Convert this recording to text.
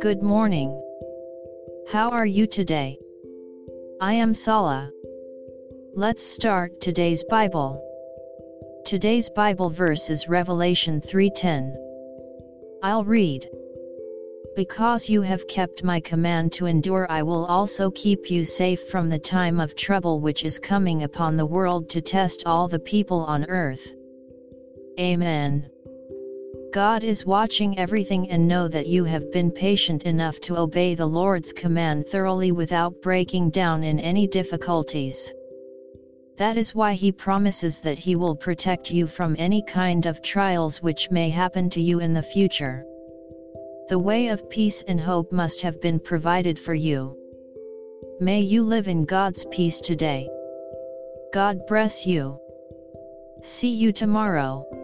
Good morning. How are you today? I am Sala. Let's start today's Bible. Today's Bible verse is Revelation 3:10. I'll read. Because you have kept my command to endure I will also keep you safe from the time of trouble which is coming upon the world to test all the people on earth. Amen. God is watching everything and know that you have been patient enough to obey the Lord's command thoroughly without breaking down in any difficulties. That is why he promises that he will protect you from any kind of trials which may happen to you in the future. The way of peace and hope must have been provided for you. May you live in God's peace today. God bless you. See you tomorrow.